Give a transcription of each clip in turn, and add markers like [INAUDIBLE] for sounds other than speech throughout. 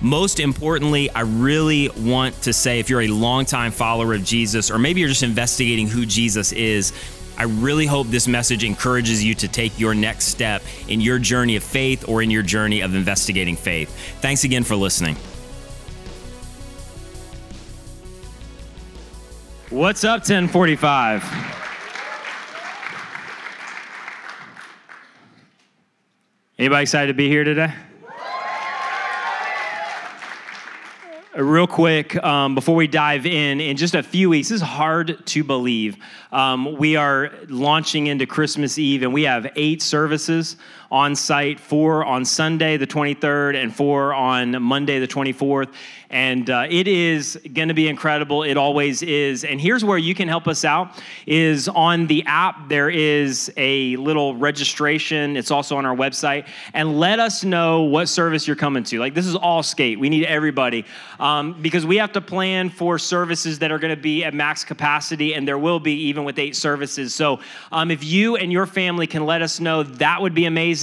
Most importantly, I really want to say if you're a longtime follower of Jesus, or maybe you're just investigating who Jesus is, I really hope this message encourages you to take your next step in your journey of faith or in your journey of investigating faith. Thanks again for listening. What's up, 1045? Anybody excited to be here today? Real quick um, before we dive in in just a few weeks this is hard to believe. Um, we are launching into christmas eve and we have eight services on site four on sunday the 23rd and four on monday the 24th and uh, it is going to be incredible. It always is. And here's where you can help us out is on the app there is a little registration. It's also on our website. And let us know what service you're coming to. Like this is all skate. We need everybody. Um, because we have to plan for services that are going to be at max capacity and there will be even with eight services. So um, if you and your family can let us know that would be amazing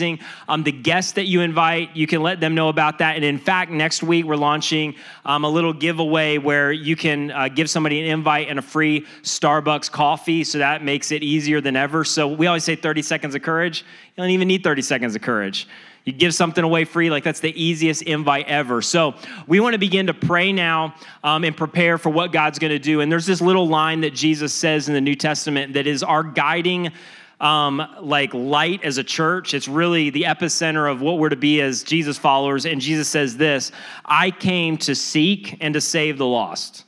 um, the guests that you invite you can let them know about that and in fact next week we're launching um, a little giveaway where you can uh, give somebody an invite and a free Starbucks coffee. So that makes it easier than ever. So we always say 30 seconds of courage. You don't even need 30 seconds of courage. You give something away free, like that's the easiest invite ever. So we want to begin to pray now um, and prepare for what God's going to do. And there's this little line that Jesus says in the New Testament that is our guiding um, like light as a church. It's really the epicenter of what we're to be as Jesus followers. And Jesus says this I came to seek and to save the lost.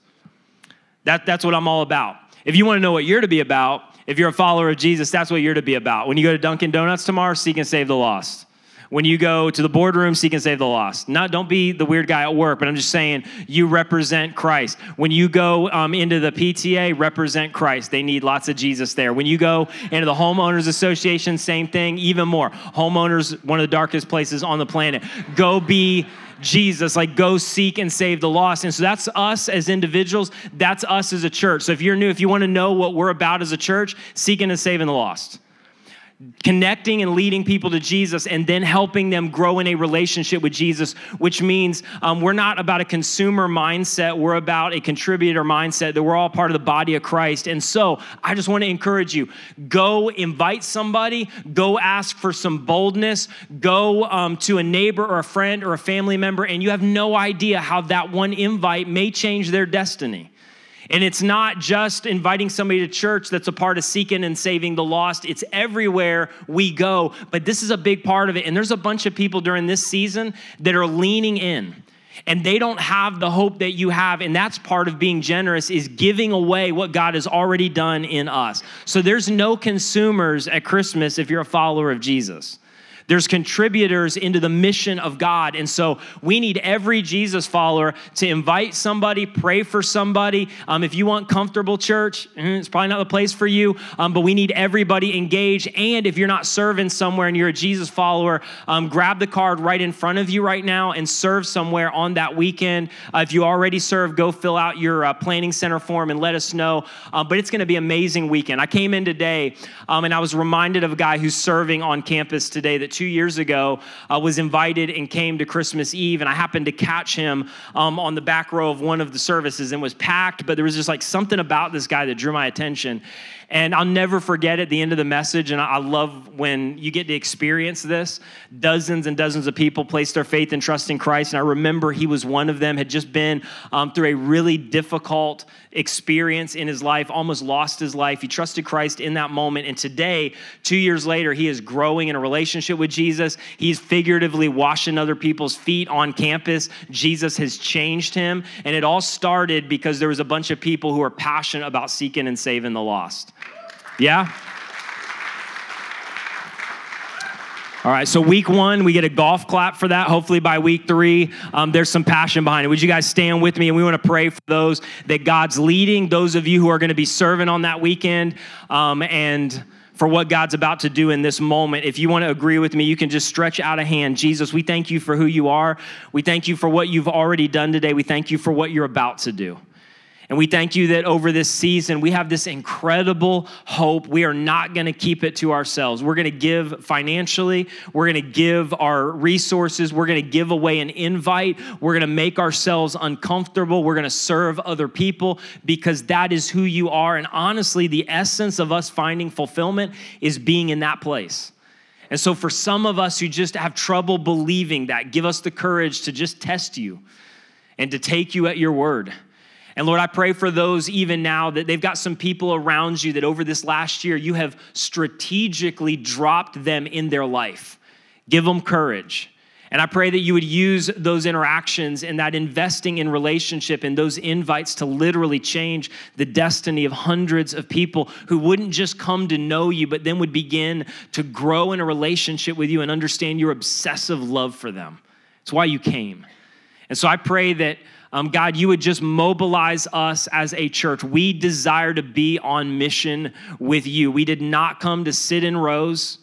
That, that's what I'm all about. If you want to know what you're to be about, if you're a follower of Jesus, that's what you're to be about. When you go to Dunkin' Donuts tomorrow, seek and save the lost when you go to the boardroom, seek and save the lost. Not don't be the weird guy at work, but I'm just saying you represent Christ. When you go um, into the PTA, represent Christ. They need lots of Jesus there. When you go into the homeowners association, same thing. Even more, homeowners, one of the darkest places on the planet. Go be Jesus, like go seek and save the lost. And so that's us as individuals. That's us as a church. So if you're new, if you want to know what we're about as a church, seeking and saving the lost connecting and leading people to Jesus and then helping them grow in a relationship with Jesus, which means um, we're not about a consumer mindset, we're about a contributor mindset that we're all part of the body of Christ. And so I just want to encourage you go invite somebody, go ask for some boldness, go um, to a neighbor or a friend or a family member, and you have no idea how that one invite may change their destiny. And it's not just inviting somebody to church that's a part of seeking and saving the lost. It's everywhere we go. But this is a big part of it. And there's a bunch of people during this season that are leaning in. And they don't have the hope that you have. And that's part of being generous is giving away what God has already done in us. So there's no consumers at Christmas if you're a follower of Jesus. There's contributors into the mission of God. And so we need every Jesus follower to invite somebody, pray for somebody. Um, if you want comfortable church, mm, it's probably not the place for you, um, but we need everybody engaged. And if you're not serving somewhere and you're a Jesus follower, um, grab the card right in front of you right now and serve somewhere on that weekend. Uh, if you already serve, go fill out your uh, planning center form and let us know. Uh, but it's going to be amazing weekend. I came in today um, and I was reminded of a guy who's serving on campus today that two years ago uh, was invited and came to Christmas Eve, and I happened to catch him um, on the back row of one of the services and was packed, but there was just like something about this guy that drew my attention. And I'll never forget at the end of the message, and I love when you get to experience this. Dozens and dozens of people placed their faith and trust in Christ, and I remember he was one of them, had just been um, through a really difficult experience in his life, almost lost his life. He trusted Christ in that moment, and today, two years later, he is growing in a relationship with Jesus. He's figuratively washing other people's feet on campus. Jesus has changed him, and it all started because there was a bunch of people who are passionate about seeking and saving the lost. Yeah? All right, so week one, we get a golf clap for that. Hopefully, by week three, um, there's some passion behind it. Would you guys stand with me? And we want to pray for those that God's leading, those of you who are going to be serving on that weekend, um, and for what God's about to do in this moment. If you want to agree with me, you can just stretch out a hand. Jesus, we thank you for who you are. We thank you for what you've already done today. We thank you for what you're about to do. And we thank you that over this season, we have this incredible hope. We are not going to keep it to ourselves. We're going to give financially, we're going to give our resources, we're going to give away an invite, we're going to make ourselves uncomfortable, we're going to serve other people because that is who you are. And honestly, the essence of us finding fulfillment is being in that place. And so, for some of us who just have trouble believing that, give us the courage to just test you and to take you at your word and Lord, I pray for those even now that they've got some people around you that over this last year you have strategically dropped them in their life. Give them courage. And I pray that you would use those interactions and that investing in relationship and those invites to literally change the destiny of hundreds of people who wouldn't just come to know you, but then would begin to grow in a relationship with you and understand your obsessive love for them. It's why you came. And so I pray that um, God, you would just mobilize us as a church. We desire to be on mission with you. We did not come to sit in rows.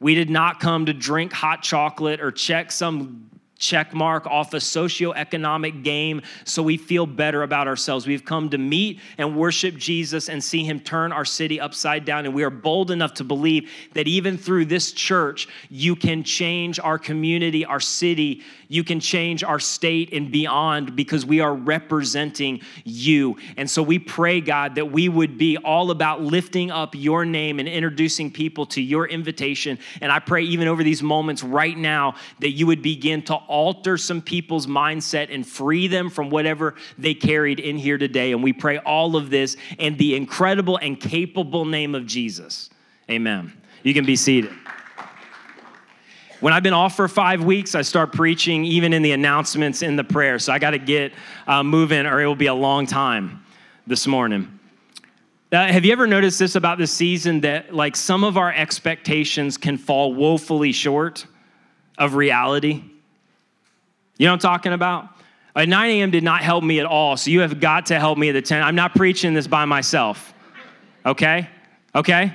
We did not come to drink hot chocolate or check some check mark off a socioeconomic game so we feel better about ourselves. We've come to meet and worship Jesus and see him turn our city upside down. And we are bold enough to believe that even through this church, you can change our community, our city, you can change our state and beyond because we are representing you. And so we pray, God, that we would be all about lifting up your name and introducing people to your invitation. And I pray, even over these moments right now, that you would begin to alter some people's mindset and free them from whatever they carried in here today. And we pray all of this in the incredible and capable name of Jesus. Amen. You can be seated. When I've been off for five weeks, I start preaching even in the announcements in the prayer. So I got to get uh, moving or it will be a long time this morning. Uh, have you ever noticed this about this season that like some of our expectations can fall woefully short of reality? You know what I'm talking about? At 9 a.m. did not help me at all, so you have got to help me at the 10. I'm not preaching this by myself. Okay? Okay?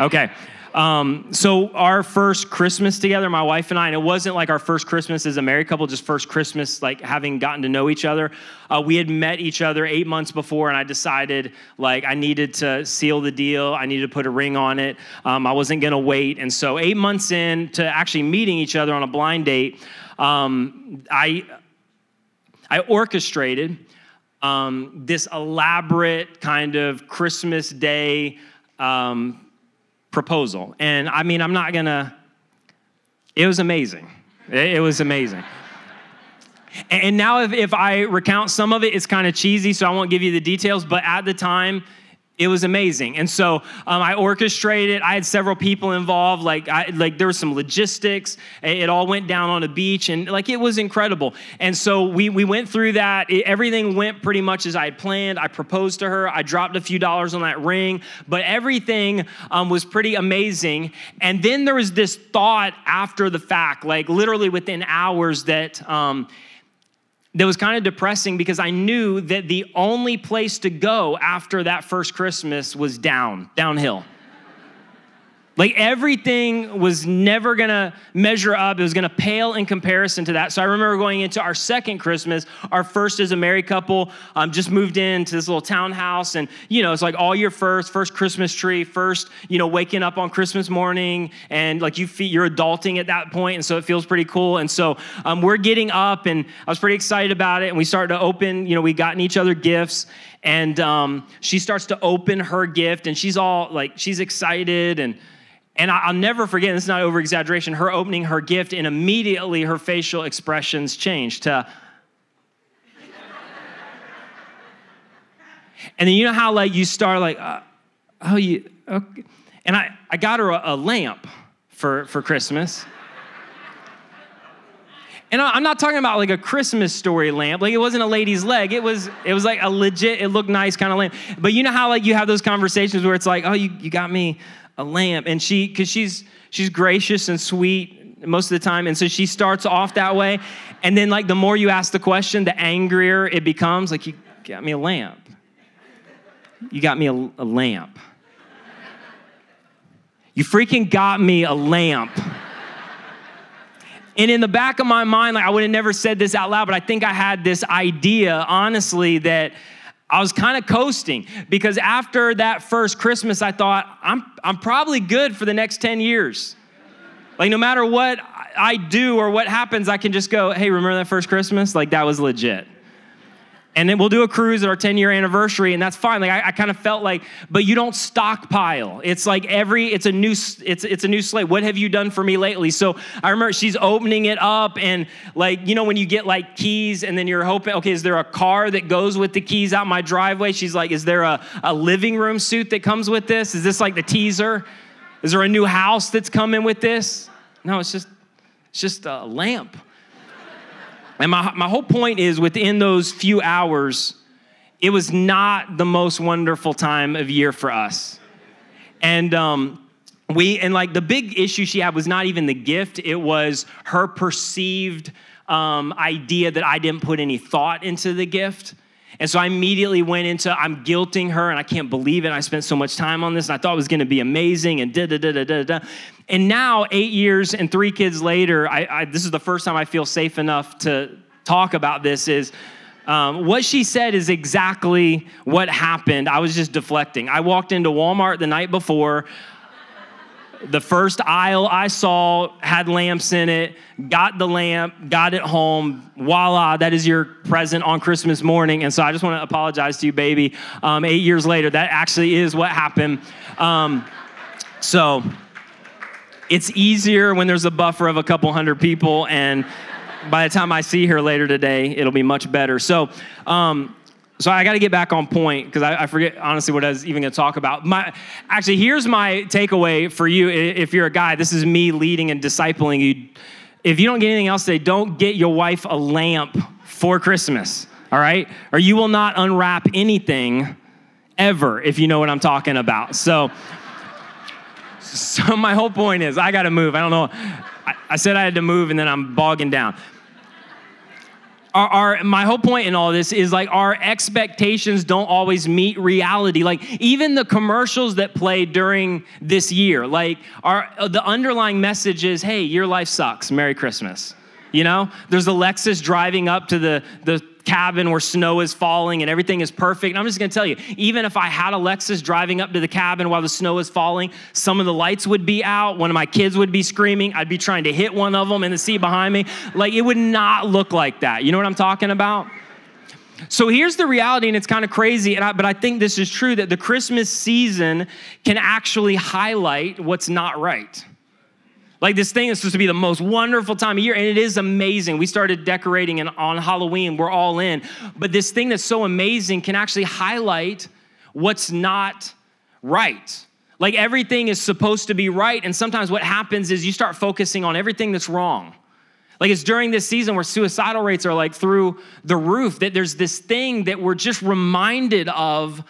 Okay. Um, so our first Christmas together, my wife and I, and it wasn't like our first Christmas as a married couple, just first Christmas, like having gotten to know each other. Uh, we had met each other eight months before, and I decided like I needed to seal the deal. I needed to put a ring on it. Um, I wasn't gonna wait, and so eight months in to actually meeting each other on a blind date, um, I I orchestrated um, this elaborate kind of Christmas Day um, proposal. And I mean, I'm not gonna, it was amazing. It, was amazing. And now, if, if I recount some of it, it's kind of cheesy, so I won't give you the details. But at the time, it was amazing. And so um, i orchestrated i had several people involved like I, like there was some logistics. It all went down on a beach and like it was incredible. And so we, we went through that. It, everything went pretty much as i had planned. I proposed to her. I dropped a few dollars on that ring. But everything um, was pretty amazing. And then there was this thought after the fact like literally within hours that um, that was kind of depressing because I knew that the only place to go after that first Christmas was down, downhill. Like everything was never gonna measure up. It was gonna pale in comparison to that. So I remember going into our second Christmas, our first as a married couple, um, just moved into this little townhouse. And, you know, it's like all your first, first Christmas tree, first, you know, waking up on Christmas morning. And like you feel, you're adulting at that point, And so it feels pretty cool. And so um, we're getting up and I was pretty excited about it. And we started to open, you know, we gotten each other gifts and um, she starts to open her gift and she's all like, she's excited and, and I'll never forget, this is not over exaggeration, her opening her gift, and immediately her facial expressions changed to, [LAUGHS] and then you know how like you start like, uh, oh, you, okay. And I, I got her a, a lamp for, for Christmas. [LAUGHS] And I'm not talking about like a Christmas story lamp. Like it wasn't a lady's leg. It was it was like a legit, it looked nice kind of lamp. But you know how like you have those conversations where it's like, oh, you, you got me a lamp. And she, because she's she's gracious and sweet most of the time. And so she starts off that way. And then like the more you ask the question, the angrier it becomes. Like, you got me a lamp. You got me a, a lamp. You freaking got me a lamp. And in the back of my mind, like I would have never said this out loud, but I think I had this idea, honestly, that I was kind of coasting because after that first Christmas, I thought, I'm, I'm probably good for the next 10 years. Like, no matter what I do or what happens, I can just go, hey, remember that first Christmas? Like, that was legit and then we'll do a cruise at our 10 year anniversary and that's fine. Like i, I kind of felt like but you don't stockpile. It's like every it's a new it's it's a new slate. What have you done for me lately? So i remember she's opening it up and like you know when you get like keys and then you're hoping okay is there a car that goes with the keys out my driveway? She's like is there a, a living room suit that comes with this? Is this like the teaser? Is there a new house that's coming with this? No it's just it's just a lamp and my, my whole point is within those few hours, it was not the most wonderful time of year for us. And um, we, and like the big issue she had was not even the gift, it was her perceived um, idea that I didn't put any thought into the gift. And so I immediately went into I'm guilting her, and I can't believe it. I spent so much time on this, and I thought it was going to be amazing, and da da da da da da. And now, eight years and three kids later, I, I, this is the first time I feel safe enough to talk about this. Is um, what she said is exactly what happened. I was just deflecting. I walked into Walmart the night before. The first aisle I saw had lamps in it, got the lamp, got it home. Voila, that is your present on Christmas morning. And so I just want to apologize to you, baby. Um, eight years later, that actually is what happened. Um, so it's easier when there's a buffer of a couple hundred people. And by the time I see her later today, it'll be much better. So, um, so I got to get back on point because I, I, forget honestly what I was even going to talk about. My actually, here's my takeaway for you. If you're a guy, this is me leading and discipling you. If you don't get anything else today, don't get your wife a lamp for Christmas. All right, or you will not unwrap anything ever if you know what I'm talking about. So, [LAUGHS] so my whole point is I got to move. I don't know. I, I said I had to move, and then I'm bogging down. Our, our, my whole point in all this is like our expectations don't always meet reality. Like even the commercials that play during this year like our uh, the underlying message is hey your life sucks. Merry christmas. You know? There's a lexus driving up to the the cabin where snow is falling and everything is perfect. And I'm just gonna tell you, even if I had a Lexus driving up to the cabin while the snow is falling, some of the lights would be out, one of my kids would be screaming, I'd be trying to hit one of them in the seat behind me. Like it would not look like that. You know what I'm talking about? So here's the reality, and it's kind of crazy, I, but I think this is true that the Christmas season can actually highlight what's not right. Like this thing is supposed to be the most wonderful time of year, and it is amazing. We started decorating and on Halloween, we're all in. But this thing that's so amazing can actually highlight what's not right. Like everything is supposed to be right, and sometimes what happens is you start focusing on everything that's wrong. Like it's during this season where suicidal rates are like through the roof, that there's this thing that we're just reminded of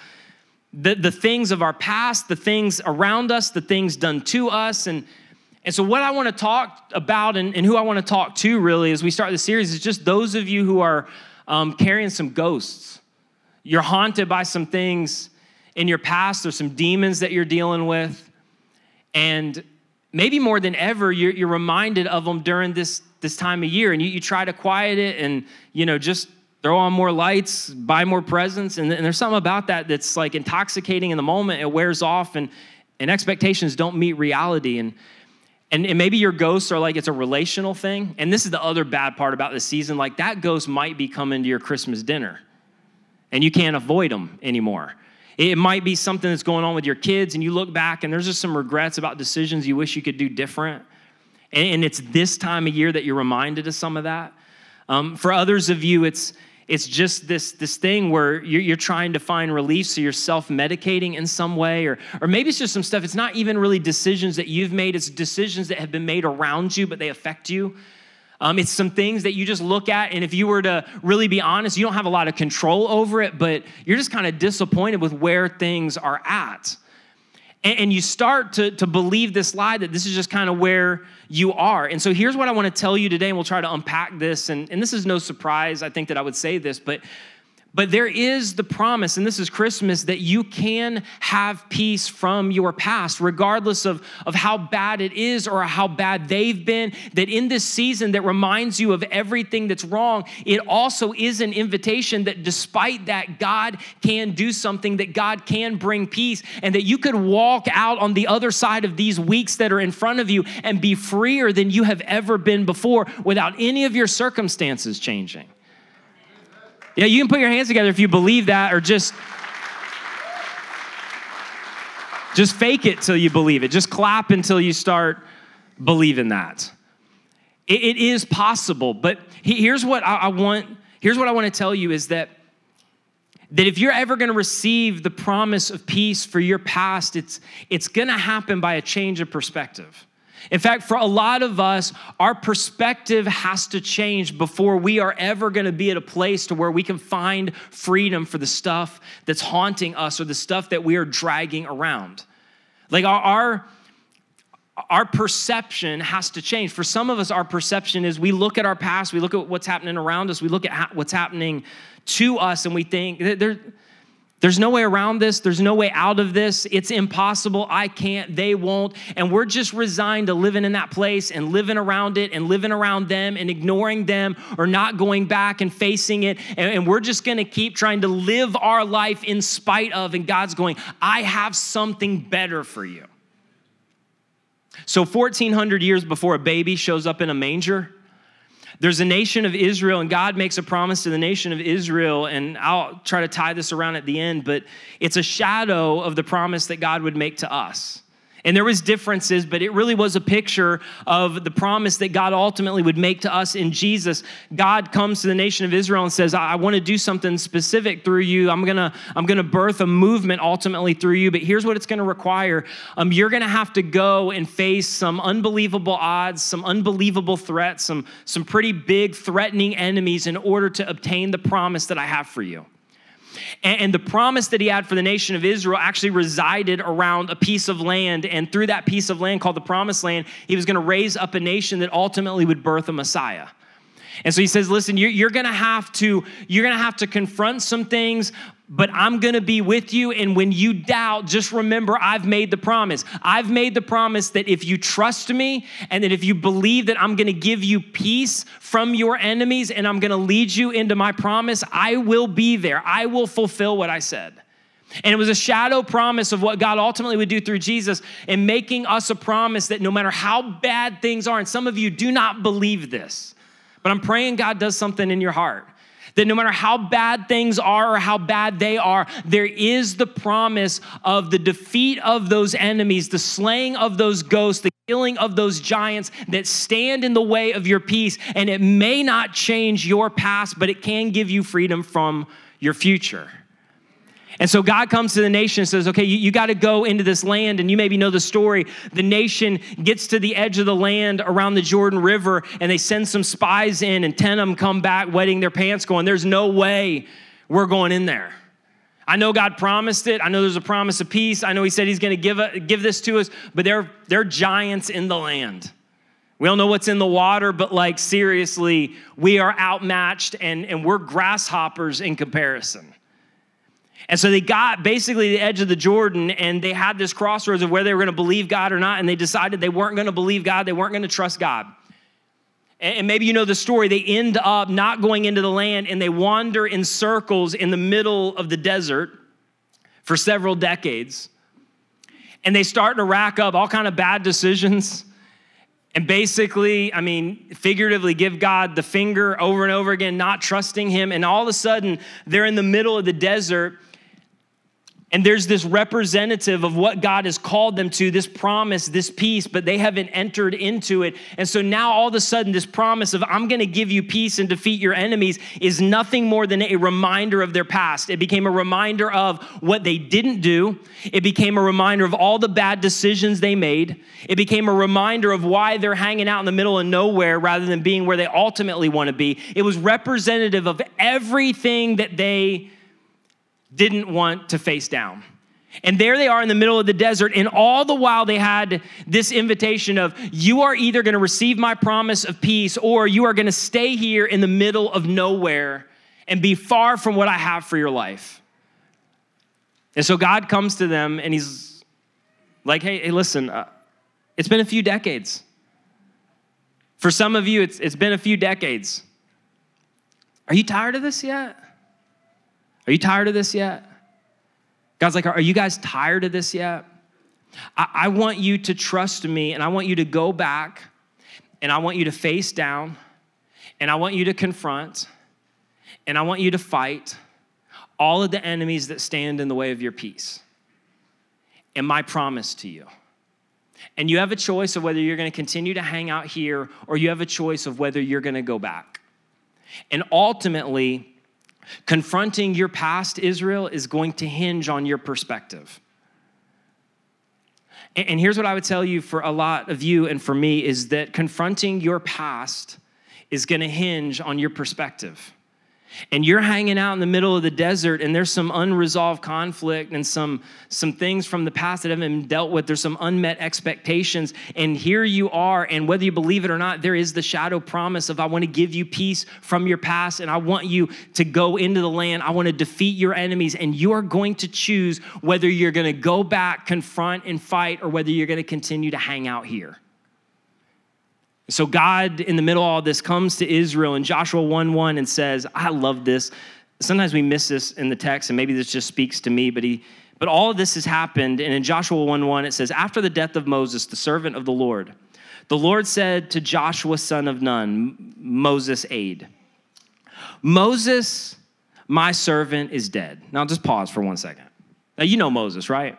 the, the things of our past, the things around us, the things done to us, and and so, what I want to talk about and, and who I want to talk to really as we start the series is just those of you who are um, carrying some ghosts. You're haunted by some things in your past, there's some demons that you're dealing with. And maybe more than ever, you're, you're reminded of them during this, this time of year. And you, you try to quiet it and, you know, just throw on more lights, buy more presents. And, and there's something about that that's like intoxicating in the moment. It wears off, and, and expectations don't meet reality. And and, and maybe your ghosts are like it's a relational thing. And this is the other bad part about the season. Like that ghost might be coming to your Christmas dinner and you can't avoid them anymore. It might be something that's going on with your kids, and you look back and there's just some regrets about decisions you wish you could do different. And, it's this time of year that you're reminded of some of that. Um, for others of you, it's it's just this, this thing where you're, you're trying to find relief, so you're self medicating in some way, or, or maybe it's just some stuff. It's not even really decisions that you've made, it's decisions that have been made around you, but they affect you. Um, it's some things that you just look at, and if you were to really be honest, you don't have a lot of control over it, but you're just kind of disappointed with where things are at. And, and you start to, to believe this lie that this is just kind of where you are. And so here's what I want to tell you today, and we'll try to unpack this. And, and this is no surprise, I think, that I would say this, but but there is the promise, and this is Christmas, that you can have peace from your past, regardless of, of how bad it is or how bad they've been. That in this season that reminds you of everything that's wrong, it also is an invitation that despite that, God can do something, that God can bring peace, and that you could walk out on the other side of these weeks that are in front of you and be freer than you have ever been before without any of your circumstances changing. Yeah, you can put your hands together if you believe that, or just just fake it till you believe it. Just clap until you start believing that. it, it is possible, but here's what I, I want. Here's what I want to tell you is that that if you're ever going to receive the promise of peace for your past, it's it's going to happen by a change of perspective. In fact, for a lot of us, our perspective has to change before we are ever going to be at a place to where we can find freedom for the stuff that's haunting us or the stuff that we are dragging around. Like our, our our perception has to change. For some of us, our perception is we look at our past, we look at what's happening around us, we look at what's happening to us, and we think there, there's no way around this. There's no way out of this. It's impossible. I can't. They won't. And we're just resigned to living in that place and living around it and living around them and ignoring them or not going back and facing it. And, and we're just going to keep trying to live our life in spite of. And God's going, I have something better for you. So, 1400 years before a baby shows up in a manger, there's a nation of Israel, and God makes a promise to the nation of Israel, and I'll try to tie this around at the end, but it's a shadow of the promise that God would make to us. And there was differences, but it really was a picture of the promise that God ultimately would make to us in Jesus. God comes to the nation of Israel and says, I, want to do something specific through you. I'm gonna, I'm gonna birth a movement ultimately through you, but here's what it's gonna require. Um, you're gonna have to go and face some unbelievable odds, some unbelievable threats, some, some pretty big threatening enemies in order to obtain the promise that I have for you. And, the promise that he had for the nation of Israel actually resided around a piece of land. And through that piece of land called the promised land, he was going to raise up a nation that ultimately would birth a Messiah. And so he says, listen, you're, you're gonna have to, you're gonna have to confront some things, but I'm gonna be with you. And when you doubt, just remember I've made the promise. I've made the promise that if you trust me and that if you believe that I'm gonna give you peace from your enemies and I'm gonna lead you into my promise, I will be there. I will fulfill what I said. And it was a shadow promise of what God ultimately would do through Jesus and making us a promise that no matter how bad things are, and some of you do not believe this, but I'm praying God does something in your heart that no matter how bad things are or how bad they are, there is the promise of the defeat of those enemies, the slaying of those ghosts, the killing of those giants that stand in the way of your peace. And it may not change your past, but it can give you freedom from your future. And so God comes to the nation and says, okay, you, you got to go into this land. And you maybe know the story. The nation gets to the edge of the land around the Jordan River and they send some spies in, and 10 of them come back wetting their pants, going, There's no way we're going in there. I know God promised it. I know there's a promise of peace. I know He said He's going to give, give this to us, but they're, they're giants in the land. We don't know what's in the water, but like seriously, we are outmatched and, and we're grasshoppers in comparison. And so they got basically the edge of the Jordan and they had this crossroads of where they were going to believe God or not. And they decided they weren't going to believe God, they weren't going to trust God. And maybe you know the story. They end up not going into the land and they wander in circles in the middle of the desert for several decades. And they start to rack up all kind of bad decisions. And basically, I mean, figuratively give God the finger over and over again, not trusting Him. And all of a sudden, they're in the middle of the desert and there's this representative of what God has called them to, this promise, this peace, but they haven't entered into it. And so now all of a sudden, this promise of I'm gonna give you peace and defeat your enemies is nothing more than a reminder of their past. It became a reminder of what they didn't do, it became a reminder of all the bad decisions they made, it became a reminder of why they're hanging out in the middle of nowhere rather than being where they ultimately wanna be. It was representative of everything that they didn't want to face down. And there they are in the middle of the desert. And all the while, they had this invitation of, You are either going to receive my promise of peace, or you are going to stay here in the middle of nowhere and be far from what I have for your life. And so God comes to them and he's like, Hey, hey listen, uh, it's been a few decades. For some of you, it's, it's been a few decades. Are you tired of this yet? Are you tired of this yet? God's like, Are you guys tired of this yet? I, I want you to trust me and I want you to go back and I want you to face down and I want you to confront and I want you to fight all of the enemies that stand in the way of your peace. And my promise to you. And you have a choice of whether you're going to continue to hang out here or you have a choice of whether you're going to go back. And ultimately, confronting your past, Israel, is going to hinge on your perspective. And here's what I would tell you for a lot of you and for me is that confronting your past is going to hinge on your perspective and you're hanging out in the middle of the desert and there's some unresolved conflict and some some things from the past that haven't been dealt with. There's some unmet expectations. And here you are and whether you believe it or not there is the shadow promise of i want to give you peace from your past and i want you to go into the land. I want to defeat your enemies. And you are going to choose whether you're going to go back confront and fight or whether you're going to continue to hang out here so God, in the middle of all this, comes to Israel in Joshua 1 1 and says, I love this. Sometimes we miss this in the text, and maybe this just speaks to me, but he but all of this has happened, and in Joshua 1 1, it says, After the death of Moses, the servant of the Lord, the Lord said to Joshua, son of Nun, Moses' aide, Moses, my servant, is dead. Now just pause for one second. Now you know Moses, right?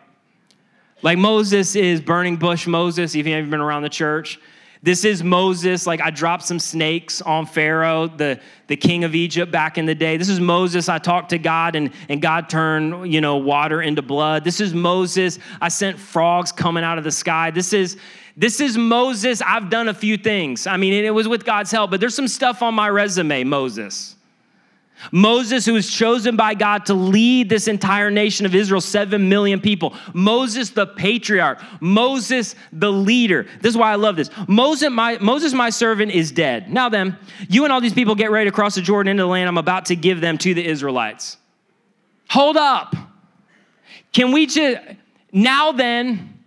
Like Moses is burning bush Moses, if you've ever been around the church. This is Moses. Like I dropped some snakes on Pharaoh, the, the king of Egypt back in the day. This is Moses. I talked to God and, and God turned, you know, water into blood. This is Moses. I sent frogs coming out of the sky. This is this is Moses. I've done a few things. I mean, it was with God's help, but there's some stuff on my resume, Moses. Moses, who was chosen by God to lead this entire nation of Israel, seven million people. Moses, the patriarch. Moses, the leader. This is why I love this. Moses, my, Moses, my servant, is dead. Now then, you and all these people get ready to cross the Jordan into the land I'm about to give them to the Israelites. Hold up. Can we just, now then,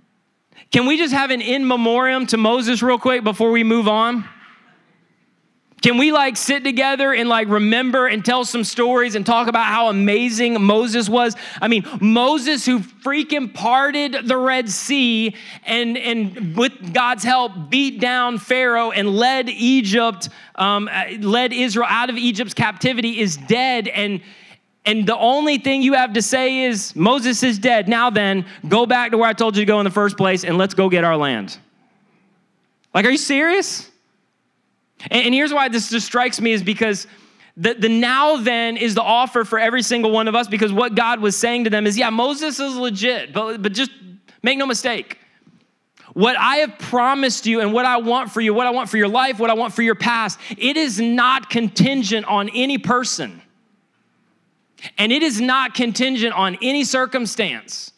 can we just have an in memoriam to Moses real quick before we move on? Can we like sit together and like remember and tell some stories and talk about how amazing Moses was? I mean, Moses who freaking parted the Red Sea and, and with God's help beat down Pharaoh and led Egypt, um, led Israel out of Egypt's captivity is dead. And, and the only thing you have to say is, Moses is dead. Now then, go back to where I told you to go in the first place and let's go get our land. Like, are you serious? And, and here's why this just strikes me is because the, the now then is the offer for every single one of us because what God was saying to them is, yeah, Moses is legit, but, but just make no mistake. What I have promised you and what I want for you, what I want for your life, what I want for your past, it is not contingent on any person. And it is not contingent on any circumstance.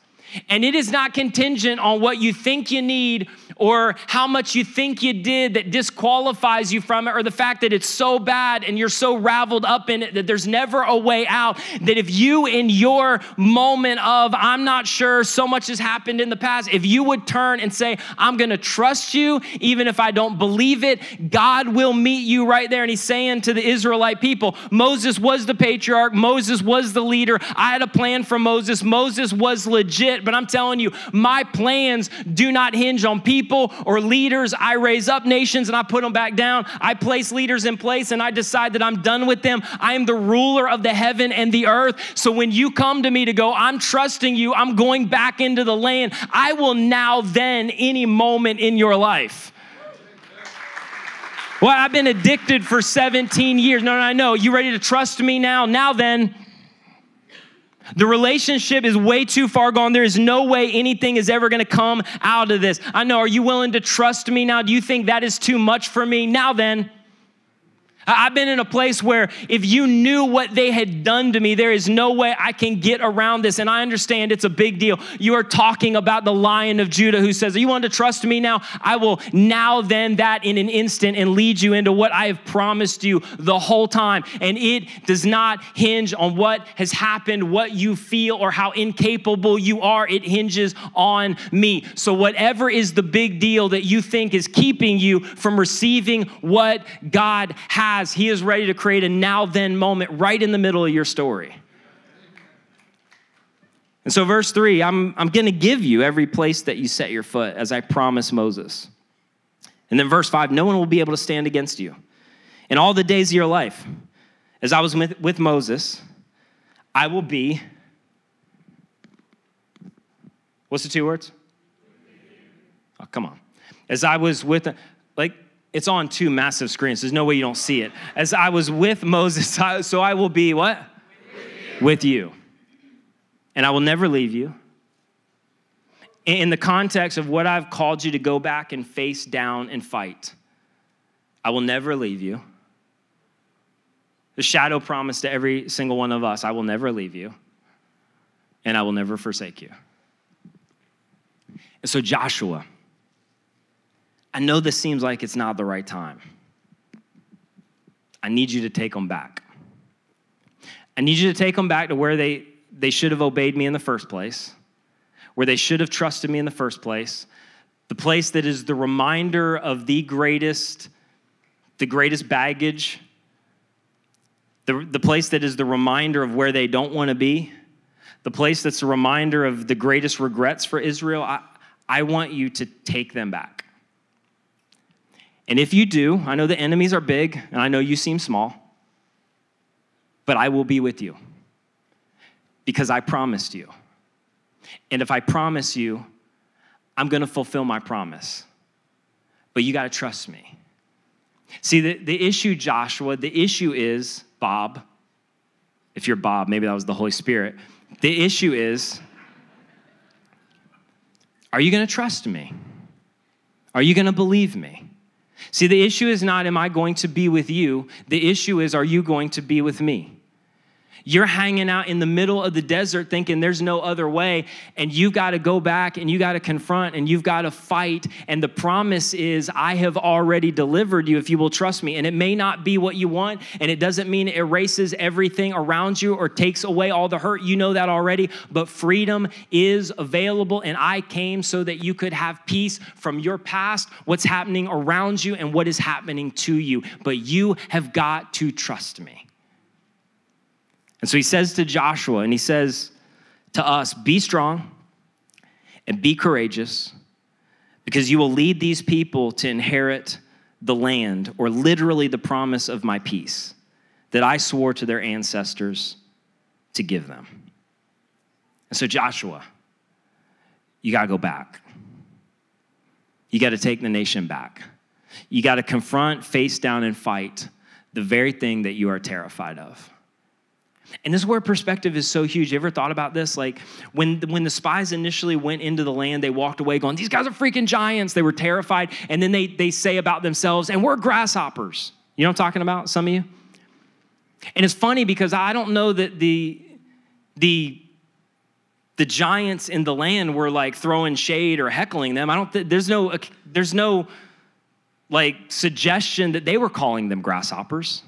And it is not contingent on what you think you need or how much you think you did that disqualifies you from it, or the fact that it's so bad and you're so raveled up in it that there's never a way out. That if you, in your moment of, I'm not sure, so much has happened in the past, if you would turn and say, I'm gonna trust you, even if I don't believe it, God will meet you right there. And he's saying to the Israelite people, Moses was the patriarch, Moses was the leader. I had a plan for Moses, Moses was legit, but I'm telling you, my plans do not hinge on people or leaders. I raise up nations and I put them back down. I place leaders in place and I decide that I'm done with them. I am the ruler of the heaven and the earth. So when you come to me to go, I'm trusting you, I'm going back into the land, I will now, then, any moment in your life. Well, I've been addicted for 17 years. No, no, I know. You ready to trust me now? Now then. The relationship is way too far gone. There is no way anything is ever going to come out of this. I know. Are you willing to trust me now? Do you think that is too much for me? Now then. I've been in a place where if you knew what they had done to me, there is no way I can get around this. And I understand it's a big deal. You are talking about the lion of Judah who says, You want to trust me now? I will now, then, that in an instant and lead you into what I have promised you the whole time. And it does not hinge on what has happened, what you feel, or how incapable you are. It hinges on me. So, whatever is the big deal that you think is keeping you from receiving what God has He is ready to create a now then moment right in the middle of your story. And so, verse three, I'm, I'm going to give you every place that you set your foot, as I promised Moses. And then, verse five, no one will be able to stand against you in all the days of your life. As I was with, with Moses, I will be. What's the two words? Oh, come on. As I was with, like, it's on two massive screens. There's no way you don't see it. As I was with Moses, [LAUGHS] so I will be what? With you. With you. And I will never leave you. In the context of what I've called you to go back and face down and fight, I will never leave you. The shadow promise to every single one of us I will never leave you, and I will never forsake you. And so, Joshua, I know this seems like it's not the right time. I need you to take them back. I need you to take them back to where they, they should have obeyed me in the first place, where they should have trusted me in the first place, the place that is the reminder of the greatest, the greatest baggage, the, the place that is the reminder of where they don't want to be, the place that's a reminder of the greatest regrets for Israel. I, I want you to take them back. And if you do, I know the enemies are big, and I know you seem small, but I will be with you because I promised you. And if I promise you, I'm going to fulfill my promise. But you got to trust me. See, the, the issue, Joshua, the issue is, Bob, if you're Bob, maybe that was the Holy Spirit. The issue is, are you going to trust me? Are you going to believe me? See, the issue is not, am I going to be with you? The issue is, are you going to be with me? You're hanging out in the middle of the desert thinking there's no other way, and you've got to go back and you've got to confront and you've got to fight. And the promise is, I have already delivered you if you will trust me. And it may not be what you want, and it doesn't mean it erases everything around you or takes away all the hurt. You know that already, but freedom is available. And I came so that you could have peace from your past, what's happening around you, and what is happening to you. But you have got to trust me. And so he says to Joshua, and he says to us, Be strong and be courageous, because you will lead these people to inherit the land, or literally the promise of my peace that I swore to their ancestors to give them. And so, Joshua, you got to go back. You got to take the nation back. You got to confront, face down, and fight the very thing that you are terrified of. And this is where perspective is so huge. You ever thought about this? Like when, when the spies initially went into the land, they walked away going, These guys are freaking giants. They were terrified. And then they, they say about themselves, And we're grasshoppers. You know what I'm talking about, some of you? And it's funny because I don't know that the, the, the giants in the land were like throwing shade or heckling them. I don't th- there's no there's no like suggestion that they were calling them grasshoppers.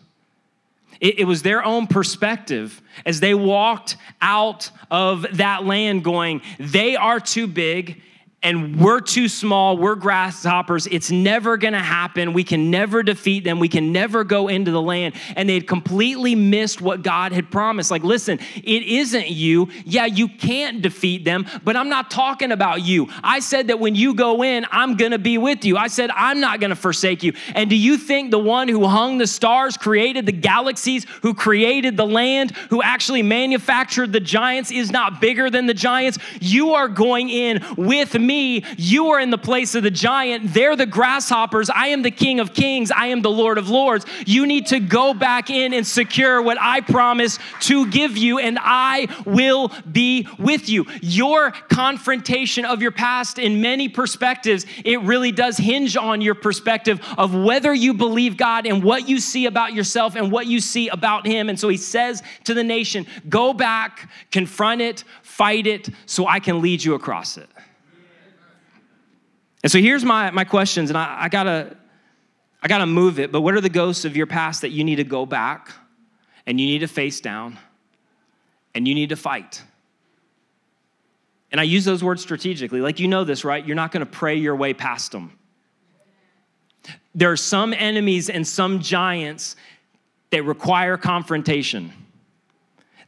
It, it, was their own perspective as they walked out of that land, going, they are too big and we're too small, we're grasshoppers. It's never gonna happen. We can never defeat them. We can never go into the land. And they completely missed what God had promised. Like, listen, it isn't you. Yeah, you can't defeat them, but I'm not talking about you. I said that when you go in, I'm gonna be with you. I said, I'm not gonna forsake you. And do you think the one who hung the stars, created the galaxies, who created the land, who actually manufactured the giants is not bigger than the giants? You are going in with me me, you are in the place of the giant. They're the grasshoppers. I am the king of kings. I am the lord of lords. You need to go back in and secure what I promise to give you, and I will be with you. Your confrontation of your past, in many perspectives, it really does hinge on your perspective of whether you believe God and what you see about yourself and what you see about Him. And so He says to the nation, Go back, confront it, fight it, so I can lead you across it. And so here's my, my questions, and I, I gotta I gotta move it, but what are the ghosts of your past that you need to go back and you need to face down and you need to fight? And I use those words strategically. Like you know this, right? You're not gonna pray your way past them. There are some enemies and some giants that require confrontation.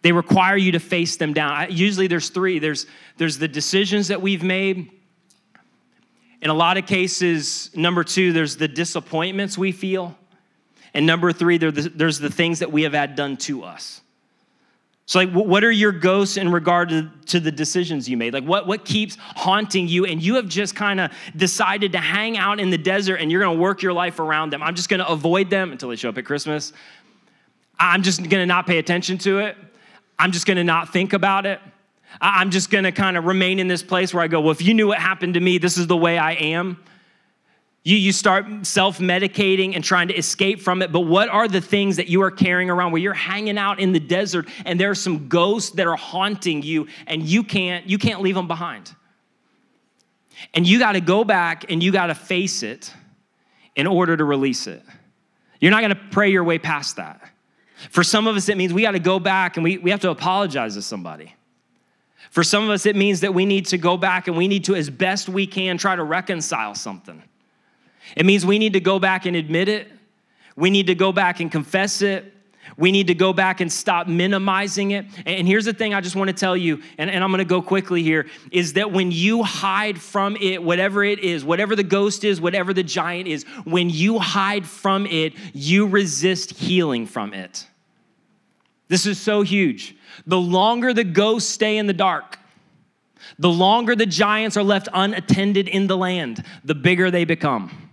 They require you to face them down. I, usually there's three. There's, there's the decisions that we've made. In a lot of cases, number two, there's the disappointments we feel. And number three, there's the things that we have had done to us. So, like, what are your ghosts in regard to, to the decisions you made? Like, what, what keeps haunting you? And you have just kind of decided to hang out in the desert and you're going to work your life around them. I'm just going to avoid them until they show up at Christmas. I'm just going to not pay attention to it. I'm just going to not think about it. I'm just going to kind of remain in this place where I go, well, if you knew what happened to me, this is the way I am. You, you start self medicating and trying to escape from it. But what are the things that you are carrying around where you're hanging out in the desert and there are some ghosts that are haunting you and you can't, you can't leave them behind? And you got to go back and you got to face it in order to release it. You're not going to pray your way past that. For some of us, it means we got to go back and we, we have to apologize to somebody. For some of us, it means that we need to go back and we need to, as best we can, try to reconcile something. It means we need to go back and admit it. We need to go back and confess it. We need to go back and stop minimizing it. And here's the thing I just want to tell you, and, and I'm going to go quickly here, is that when you hide from it, whatever it is, whatever the ghost is, whatever the giant is, when you hide from it, you resist healing from it. This is so huge. The longer the ghosts stay in the dark, the longer the giants are left unattended in the land, the bigger they become.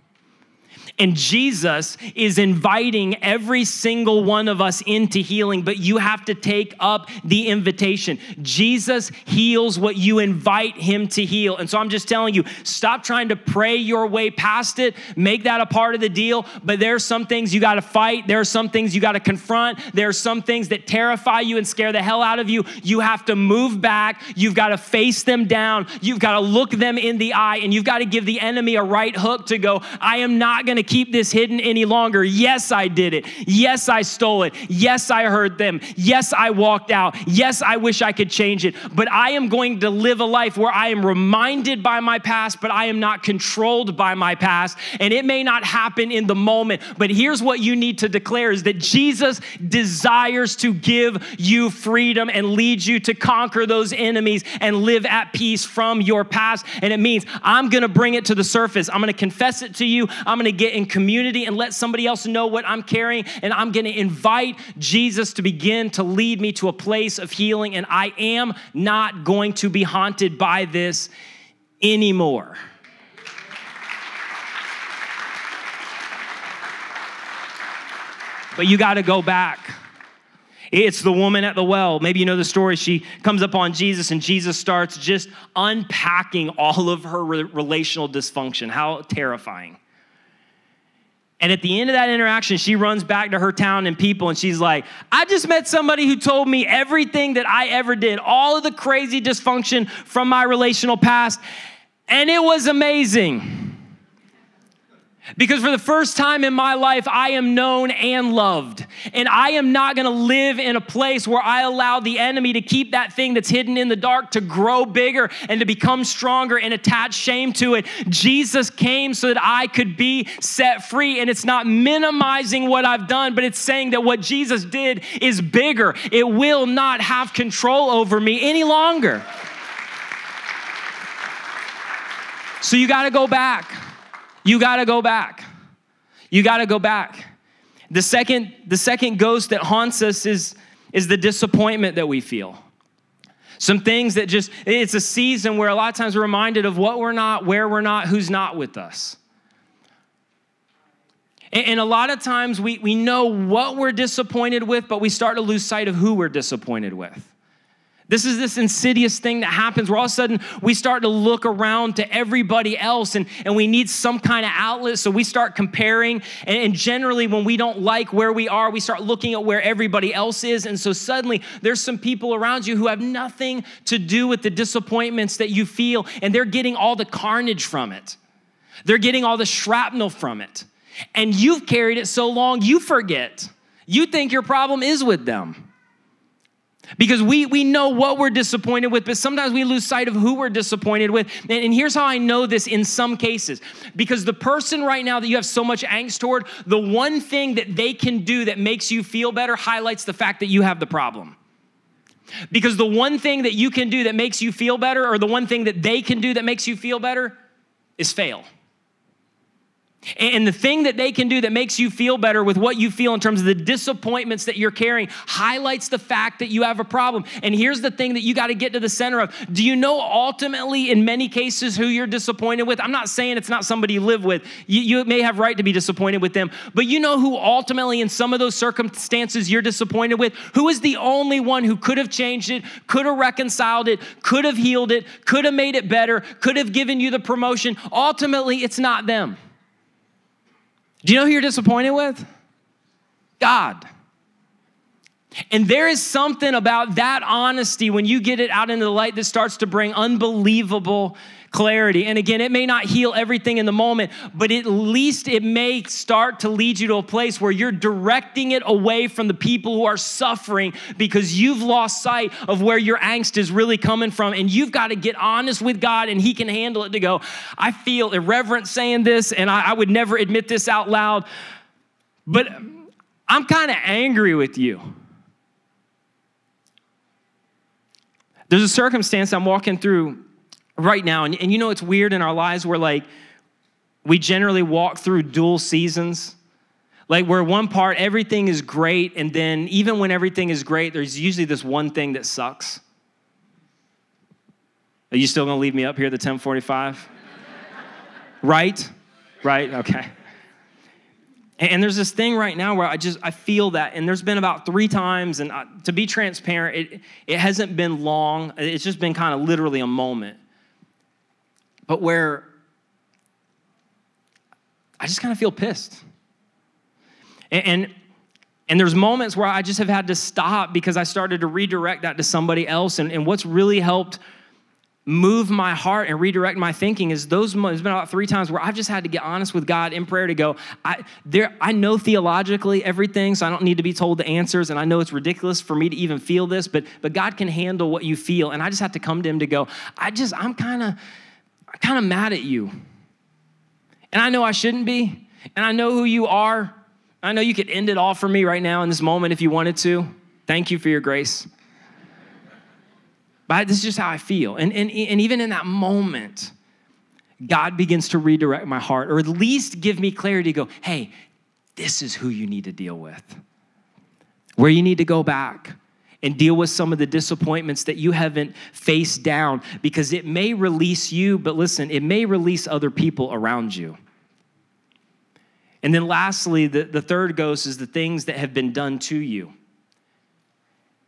And Jesus is inviting every single one of us into healing, but you have to take up the invitation. Jesus heals what you invite him to heal. And so I'm just telling you, stop trying to pray your way past it, make that a part of the deal. But there are some things you got to fight, there are some things you got to confront, there are some things that terrify you and scare the hell out of you. You have to move back, you've got to face them down, you've got to look them in the eye, and you've got to give the enemy a right hook to go, I am not going to keep this hidden any longer. Yes, I did it. Yes, I stole it. Yes, I heard them. Yes, I walked out. Yes, I wish I could change it. But I am going to live a life where I am reminded by my past, but I am not controlled by my past. And it may not happen in the moment, but here's what you need to declare is that Jesus desires to give you freedom and lead you to conquer those enemies and live at peace from your past. And it means I'm going to bring it to the surface. I'm going to confess it to you. I'm going to get in community and let somebody else know what I'm carrying. And I'm going to invite Jesus to begin to lead me to a place of healing. And I am not going to be haunted by this anymore. But you got to go back. It's the woman at the well. Maybe you know the story. She comes up on Jesus, and Jesus starts just unpacking all of her relational dysfunction. How terrifying. And at the end of that interaction, she runs back to her town and people, and she's like, I just met somebody who told me everything that I ever did, all of the crazy dysfunction from my relational past, and it was amazing. Because for the first time in my life, I am known and loved. And I am not gonna live in a place where I allow the enemy to keep that thing that's hidden in the dark to grow bigger and to become stronger and attach shame to it. Jesus came so that I could be set free. And it's not minimizing what I've done, but it's saying that what Jesus did is bigger. It will not have control over me any longer. So you gotta go back. You got to go back. You got to go back. The second, the second ghost that haunts us is, is the disappointment that we feel. Some things that just, it's a season where a lot of times we're reminded of what we're not, where we're not, who's not with us. And, and a lot of times we, we know what we're disappointed with, but we start to lose sight of who we're disappointed with. This is this insidious thing that happens where all of a sudden we start to look around to everybody else and, and we need some kind of outlet. So we start comparing. And, and, generally, when we don't like where we are, we start looking at where everybody else is. And so suddenly there's some people around you who have nothing to do with the disappointments that you feel, and they're getting all the carnage from it. They're getting all the shrapnel from it. And you've carried it so long, you forget. You think your problem is with them. Because we, we know what we're disappointed with, but sometimes we lose sight of who we're disappointed with. And, and, here's how I know this in some cases. Because the person right now that you have so much angst toward, the one thing that they can do that makes you feel better highlights the fact that you have the problem. Because the one thing that you can do that makes you feel better, or the one thing that they can do that makes you feel better, is fail. And the thing that they can do that makes you feel better with what you feel in terms of the disappointments that you're carrying highlights the fact that you have a problem. And here's the thing that you got to get to the center of. Do you know ultimately, in many cases, who you're disappointed with? I'm not saying it's not somebody you live with. You, you may have right to be disappointed with them, but you know who ultimately, in some of those circumstances, you're disappointed with? Who is the only one who could have changed it, could have reconciled it, could have healed it, could have made it better, could have given you the promotion? Ultimately, it's not them. Do you know who you're disappointed with? God. And there is something about that honesty when you get it out into the light that starts to bring unbelievable clarity. And again, it may not heal everything in the moment, but at least it may start to lead you to a place where you're directing it away from the people who are suffering because you've lost sight of where your angst is really coming from. And you've got to get honest with God and He can handle it to go, I feel irreverent saying this, and I, I would never admit this out loud, but I'm kind of angry with you. There's a circumstance I'm walking through right now. And, and you know, it's weird in our lives where, like, we generally walk through dual seasons. Like, where one part, everything is great, and then even when everything is great, there's usually this one thing that sucks. Are you still gonna leave me up here at the 1045? [LAUGHS] right? Right? Okay. And there's this thing right now where I just I feel that, and there's been about three times, and I, to be transparent, it it hasn't been long. It's just been kind of literally a moment but where I just kind of feel pissed. And, and, and, there's moments where I just have had to stop because I started to redirect that to somebody else. And, and what's really helped move my heart and redirect my thinking is those moments, been about three times where I've just had to get honest with God in prayer to go, I, there, I know theologically everything, so I don't need to be told the answers. And I know it's ridiculous for me to even feel this, but, but God can handle what you feel. And I just have to come to Him to go, I just, I'm kind of, I'm kind of mad at you. And I know I shouldn't be. And I know who you are. I know you could end it all for me right now in this moment if you wanted to. Thank you for your grace. But this is just how I feel. And, and, and even in that moment, God begins to redirect my heart, or at least give me clarity go, hey, this is who you need to deal with. Where you need to go back and deal with some of the disappointments that you haven't faced down because it may release you, but listen, it may release other people around you. And then lastly, the, the third ghost is the things that have been done to you.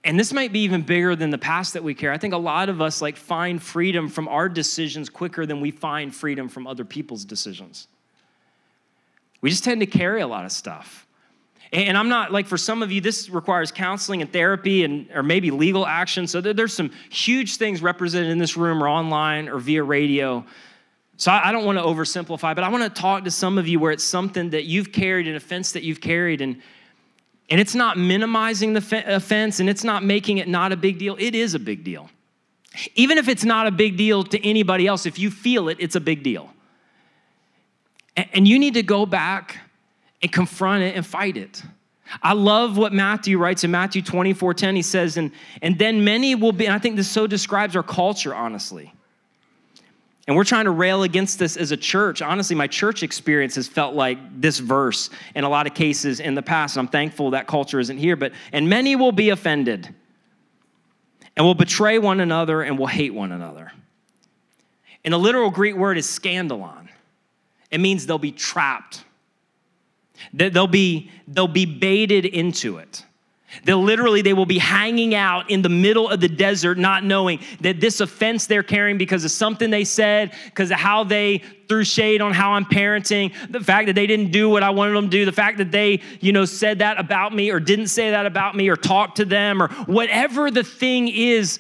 And this might be even bigger than the past that we care. I think a lot of us like find freedom from our decisions quicker than we find freedom from other people's decisions. We just tend to carry a lot of stuff. And I'm not like for some of you, this requires counseling and therapy and or maybe legal action. So there's some huge things represented in this room or online or via radio. So I don't want to oversimplify, but I want to talk to some of you where it's something that you've carried, an offense that you've carried, and and it's not minimizing the offense and it's not making it not a big deal. It is a big deal. Even if it's not a big deal to anybody else, if you feel it, it's a big deal. And you need to go back and confront it and fight it. I love what Matthew writes in Matthew 24 10. He says, and, and then many will be, I think this so describes our culture, honestly. And we're trying to rail against this as a church. Honestly, my church experience has felt like this verse in a lot of cases in the past. And I'm thankful that culture isn't here. But, and many will be offended. and will betray one another and will hate one another. And the literal Greek word is scandalon. It means they'll be trapped. They'll be, they'll be baited into it. They'll literally, they will be hanging out in the middle of the desert, not knowing that this offense they're carrying because of something they said, because of how they threw shade on how I'm parenting, the fact that they didn't do what I wanted them to do, the fact that they, you know, said that about me or didn't say that about me or talked to them or whatever the thing is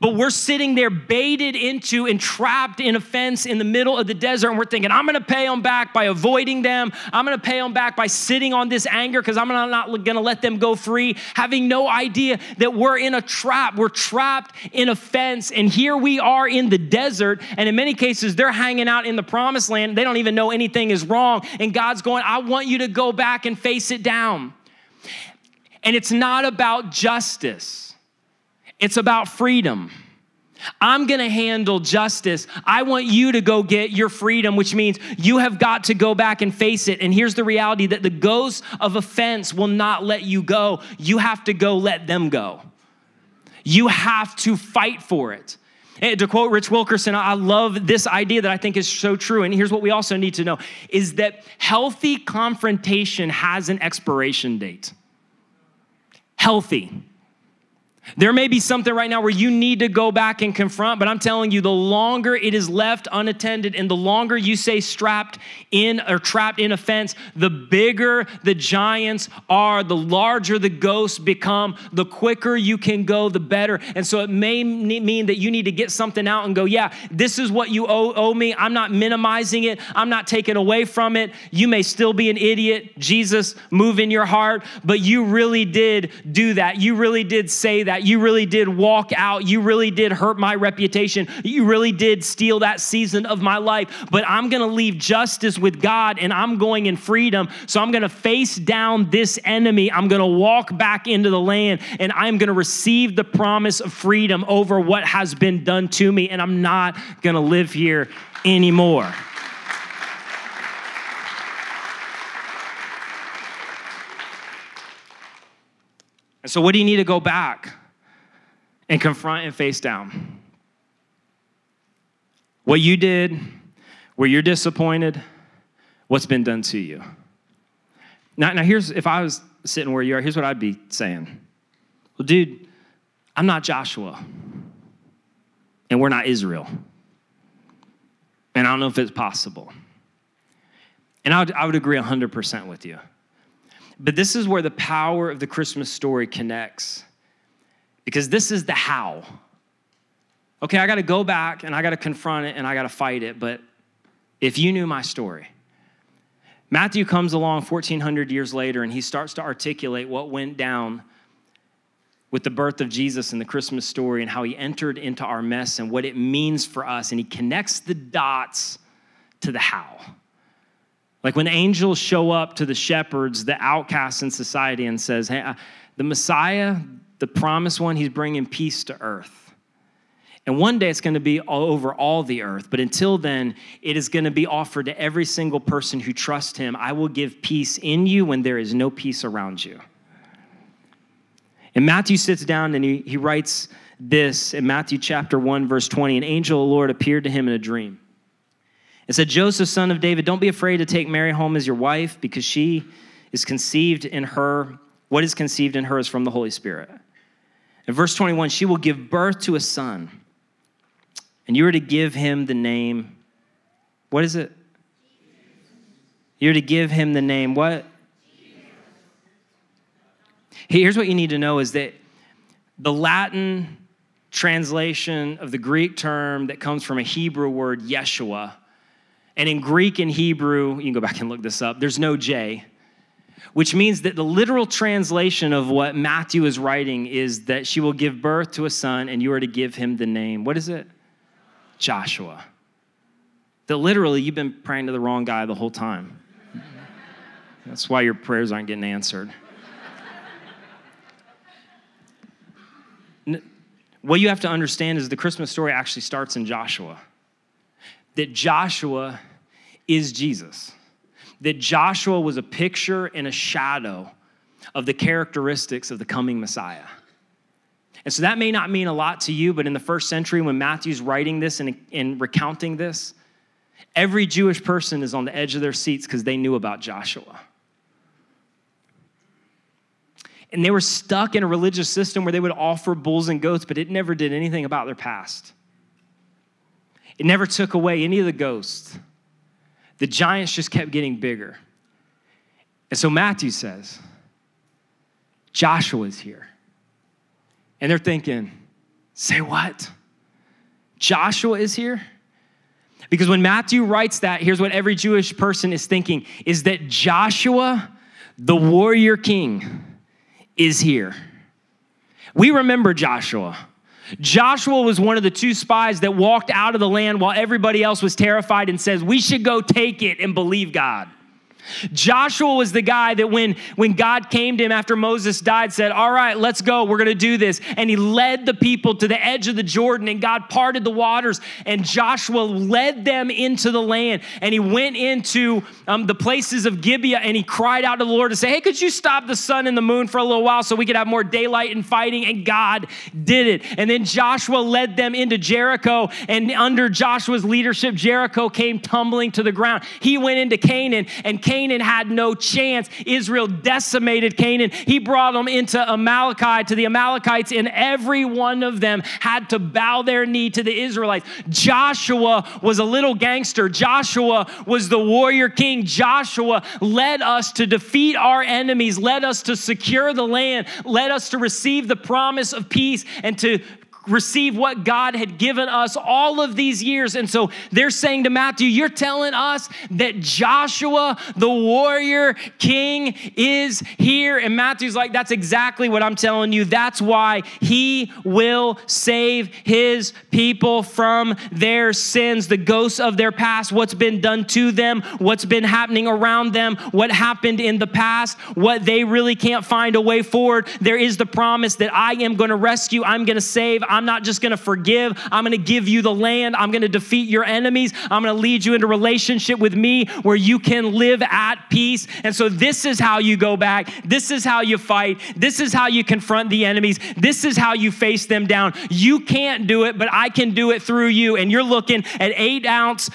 but we're sitting there baited into and trapped in a fence in the middle of the desert, and we're thinking, I'm gonna pay them back by avoiding them. I'm gonna pay them back by sitting on this anger because I'm not gonna let them go free, having no idea that we're in a trap. We're trapped in a fence, and here we are in the desert, and in many cases, they're hanging out in the promised land. They don't even know anything is wrong, and God's going, I want you to go back and face it down. And it's not about justice. It's about freedom. I'm gonna handle justice. I want you to go get your freedom, which means you have got to go back and face it. And here's the reality that the ghost of offense will not let you go. You have to go let them go. You have to fight for it. And to quote Rich Wilkerson, I love this idea that I think is so true. And here's what we also need to know is that healthy confrontation has an expiration date. Healthy. There may be something right now where you need to go back and confront, but I'm telling you, the longer it is left unattended and the longer you stay strapped in or trapped in a fence, the bigger the giants are, the larger the ghosts become, the quicker you can go, the better. And so it may mean that you need to get something out and go, yeah, this is what you owe, owe me. I'm not minimizing it, I'm not taking away from it. You may still be an idiot. Jesus, move in your heart, but you really did do that. You really did say that that. You really did walk out. You really did hurt my reputation. You really did steal that season of my life. But I'm going to leave justice with God and I'm going in freedom. So I'm going to face down this enemy. I'm going to walk back into the land and I'm going to receive the promise of freedom over what has been done to me. And I'm not going to live here anymore. And so, what do you need to go back? And confront and face down. What you did, where you're disappointed, what's been done to you. Now, now here's if I was sitting where you are, here's what I'd be saying. Well, dude, I'm not Joshua, and we're not Israel. And I don't know if it's possible. And I would, I would agree 100% with you. But this is where the power of the Christmas story connects because this is the how. Okay, I got to go back and I got to confront it and I got to fight it, but if you knew my story, Matthew comes along 1400 years later and he starts to articulate what went down with the birth of Jesus and the Christmas story and how he entered into our mess and what it means for us and he connects the dots to the how. Like when angels show up to the shepherds, the outcasts in society and says, "Hey, the Messiah, the promised one, he's bringing peace to earth. And one day it's going to be all over all the earth. But until then, it is going to be offered to every single person who trusts him. I will give peace in you when there is no peace around you. And Matthew sits down and he, he writes this in Matthew chapter 1, verse 20. An angel of the Lord appeared to him in a dream. It said, Joseph, son of David, don't be afraid to take Mary home as your wife because she is conceived in her. What is conceived in her is from the Holy Spirit. In verse 21, she will give birth to a son, and you are to give him the name. What is it? You're to give him the name what? Here's what you need to know is that the Latin translation of the Greek term that comes from a Hebrew word, Yeshua, and in Greek and Hebrew, you can go back and look this up, there's no J which means that the literal translation of what Matthew is writing is that she will give birth to a son and you are to give him the name. What is it? Joshua. That literally you've been praying to the wrong guy the whole time. That's why your prayers aren't getting answered. What you have to understand is the Christmas story actually starts in Joshua. That Joshua is Jesus that Joshua was a picture and a shadow of the characteristics of the coming Messiah. And so that may not mean a lot to you, but in the first century, when Matthew's writing this and, and recounting this, every Jewish person is on the edge of their seats because they knew about Joshua. And they were stuck in a religious system where they would offer bulls and goats, but it never did anything about their past. It never took away any of the ghosts. The giants just kept getting bigger. And so Matthew says, Joshua's here. And they're thinking, say what? Joshua is here? Because when Matthew writes that, here's what every Jewish person is thinking is that Joshua, the warrior king, is here. We remember Joshua. Joshua was one of the two spies that walked out of the land while everybody else was terrified and says, We should go take it and believe God. Joshua was the guy that when, when God came to him after Moses died, said, All right, let's go. We're going to do this. And he led the people to the edge of the Jordan, and God parted the waters, and Joshua led them into the land. And he went into um, the places of Gibeah, and he cried out to the Lord to say, Hey, could you stop the sun and the moon for a little while so we could have more daylight and fighting? And God did it. And then Joshua led them into Jericho, and under Joshua's leadership, Jericho came tumbling to the ground. He went into Canaan, and Canaan Canaan had no chance. Israel decimated Canaan. He brought them into Amalekite, to the Amalekites, and every one of them had to bow their knee to the Israelites. Joshua was a little gangster. Joshua was the warrior king. Joshua led us to defeat our enemies, led us to secure the land, led us to receive the promise of peace and to receive what God had given us all of these years. And so they're saying to Matthew, You're telling us that Joshua, the warrior king, is here. And Matthew's like, That's exactly what I'm telling you. That's why he will save his people from their sins, the ghosts of their past, what's been done to them, what's been happening around them, what happened in the past, what they really can't find a way forward. There is the promise that I am going to rescue, I'm going to save. I'm not just gonna forgive, I'm gonna give you the land, I'm gonna defeat your enemies, I'm gonna lead you into relationship with me where you can live at peace. And so, this is how you go back, this is how you fight, this is how you confront the enemies, this is how you face them down. You can't do it, but I can do it through you. And you're looking at eight ounce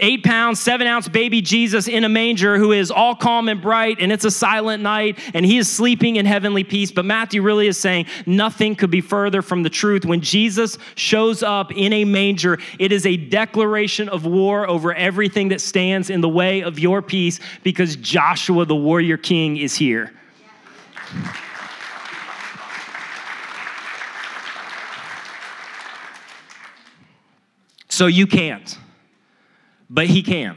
eight pounds, seven ounce baby Jesus in a manger who is all calm and bright, and it's a silent night, and he is sleeping in heavenly peace. But Matthew really is saying nothing could be further from the truth. When Jesus shows up in a manger, it is a declaration of war over everything that stands in the way of your peace because Joshua, the warrior king, is here. So you can't but he can.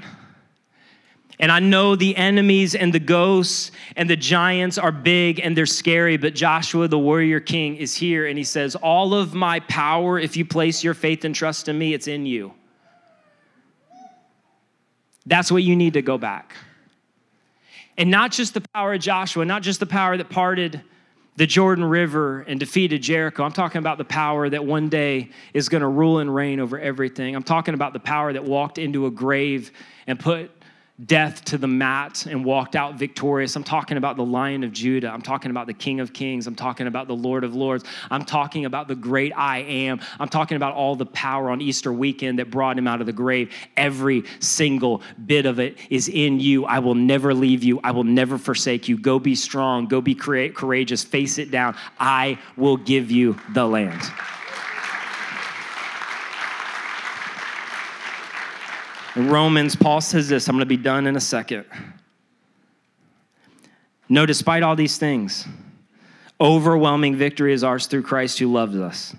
And I know the enemies and the ghosts and the giants are big and they're scary, but Joshua, the warrior king, is here and he says, All of my power, if you place your faith and trust in me, it's in you. That's what you need to go back. And not just the power of Joshua, not just the power that parted the Jordan River and defeated Jericho. I'm talking about the power that one day is going to rule and reign over everything. I'm talking about the power that walked into a grave and put death to the mat and walked out victorious. I'm talking about the Lion of Judah. I'm talking about the King of Kings. I'm talking about the Lord of Lords. I'm talking about the great I am. I'm talking about all the power on Easter weekend that brought him out of the grave. Every single bit of it is in you. I will never leave you. I will never forsake you. Go be strong. Go be courageous. Face it down. I will give you the land. In Romans, Paul says this I'm going to be done in a second. No, despite all these things, overwhelming victory is ours through Christ who loves us.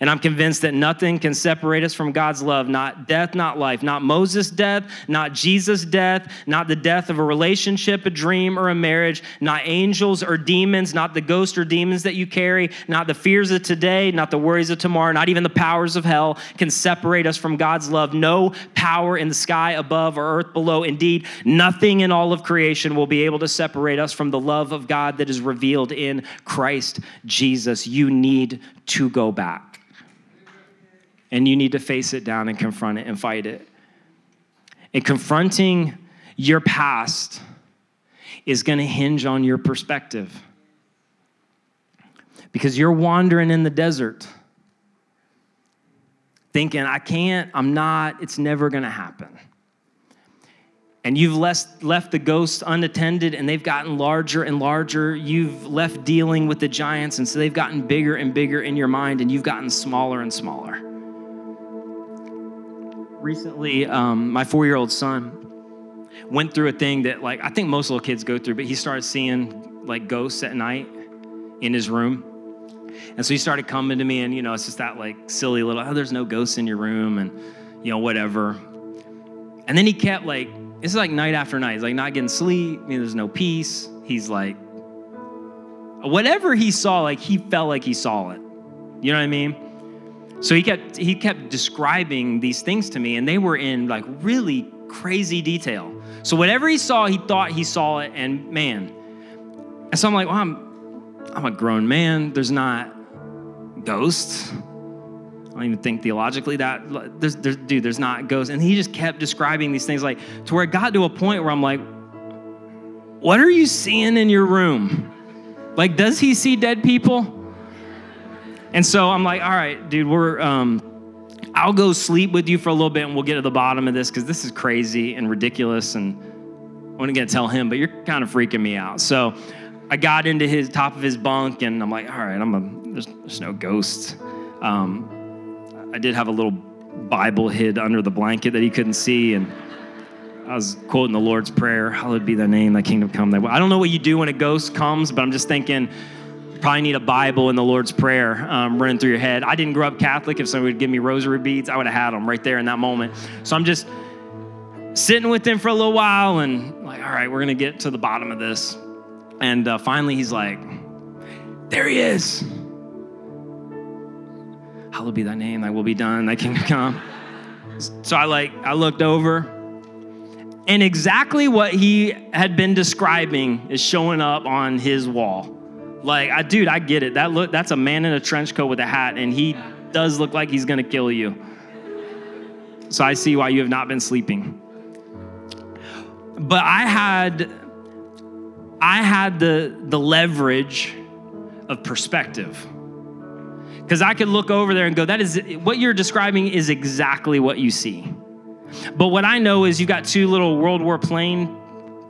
And I'm convinced that nothing can separate us from God's love, not death, not life, not Moses' death, not Jesus' death, not the death of a relationship, a dream, or a marriage, not angels or demons, not the ghosts or demons that you carry, not the fears of today, not the worries of tomorrow, not even the powers of hell can separate us from God's love. No power in the sky above or earth below. Indeed, nothing in all of creation will be able to separate us from the love of God that is revealed in Christ Jesus. You need to go back and you need to face it down and confront it and fight it. And confronting your past is going to hinge on your perspective. because you're wandering in the desert thinking, I can't, I'm not, it's never gonna happen. And you've left, left the ghosts unattended and they've gotten larger and larger. You've left dealing with the giants, and so they've gotten bigger and bigger in your mind, and you've gotten smaller and smaller. Recently, um, my four year old son went through a thing that, like, I think most little kids go through, but he started seeing like ghosts at night in his room. And so he started coming to me, and you know, it's just that like silly little, oh, there's no ghosts in your room, and you know, whatever. And then he kept like, it's like night after night. He's like not getting sleep. You know, there's no peace. He's like, whatever he saw, like he felt like he saw it. You know what I mean? So he kept he kept describing these things to me, and they were in like really crazy detail. So whatever he saw, he thought he saw it, and man. And so I'm like, well, I'm I'm a grown man. There's not ghosts. I don't even think theologically that there's, there's, dude, there's not ghosts. And he just kept describing these things like to where it got to a point where I'm like, what are you seeing in your room? Like, does he see dead people? And so I'm like, all right, dude, we're um, I'll go sleep with you for a little bit and we'll get to the bottom of this because this is crazy and ridiculous and I wasn't gonna tell him, but you're kind of freaking me out. So I got into his top of his bunk, and I'm like, all right, I'm a there's, there's no ghosts. Um, I did have a little Bible hid under the blanket that he couldn't see, and I was quoting the Lord's prayer, "Hallowed be Thy name, Thy kingdom come." I don't know what you do when a ghost comes, but I'm just thinking. Probably need a Bible and the Lord's Prayer um, running through your head. I didn't grow up Catholic. If somebody would give me rosary beads, I would have had them right there in that moment. So I'm just sitting with him for a little while and like, all right, we're gonna get to the bottom of this. And uh, finally, he's like, There he is. Hallowed be thy name, thy will be done, thy kingdom come. So I like, I looked over, and exactly what he had been describing is showing up on his wall. Like, I, dude, I get it. That look, that's a man in a trench coat with a hat, and he does look like he's gonna kill you. So I see why you have not been sleeping. But I had I had the, the leverage of perspective. Because I could look over there and go, that is what you're describing is exactly what you see. But what I know is you got two little World War plane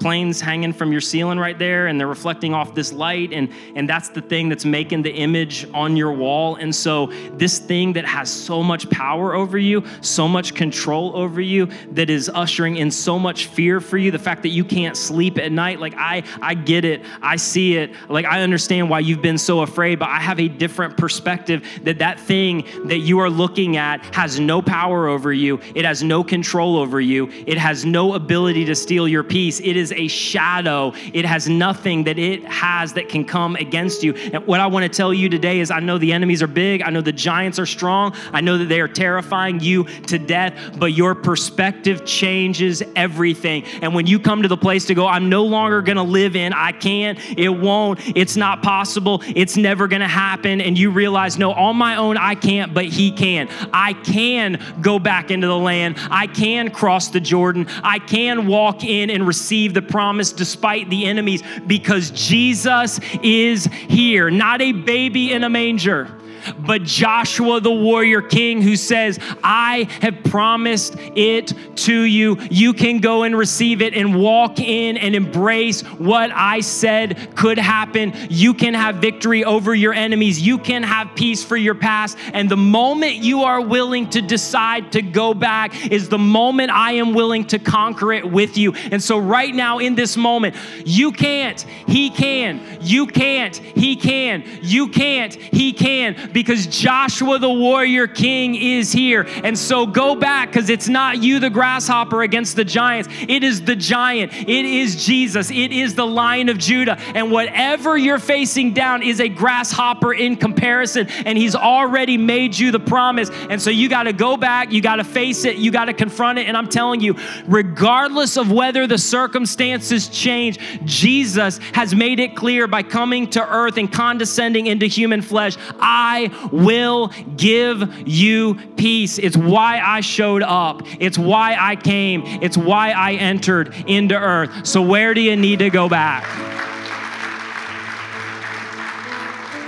planes hanging from your ceiling right there and they're reflecting off this light and and that's the thing that's making the image on your wall. And so this thing that has so much power over you so much control over you that is ushering in so much fear for you the fact that you can't sleep at night like i i get it. I see it. Like i understand why you've been so afraid but i have a different perspective that that thing that you are looking at has no power over you. It has no control over you. It has no ability to steal your peace. It is is a shadow. It has nothing that it has that can come against you. And what I want to tell you today is I know the enemies are big. I know the giants are strong. I know that they are terrifying you to death, but your perspective changes everything. And when you come to the place to go, I'm no longer going to live in, I can't, it won't, it's not possible, it's never going to happen. And you realize, no, on my own, I can't, but He can. I can go back into the land. I can cross the Jordan. I can walk in and receive the the promise despite the enemies because Jesus is here, not a baby in a manger but Joshua, the warrior king, who says, I have promised it to you. You can go and receive it and walk in and embrace what I said could happen. You can have victory over your enemies. You can have peace for your past. And the moment you are willing to decide to go back is the moment I am willing to conquer it with you. And so, right now, in this moment, you can't, he can, you can't, he can, you can't, he can because Joshua the warrior king is here. And so go back because it's not you, the grasshopper, against the giants. It is the giant. It is Jesus. It is the lion of Judah. And whatever you're facing down is a grasshopper in comparison. And he's already made you the promise. And so you got to go back. You got to face it. You got to confront it. And I'm telling you, regardless of whether the circumstances change, Jesus has made it clear by coming to earth and condescending into human flesh. I I will give you peace. It's why I showed up. It's why I came. It's why I entered into earth. So, where do you need to go back?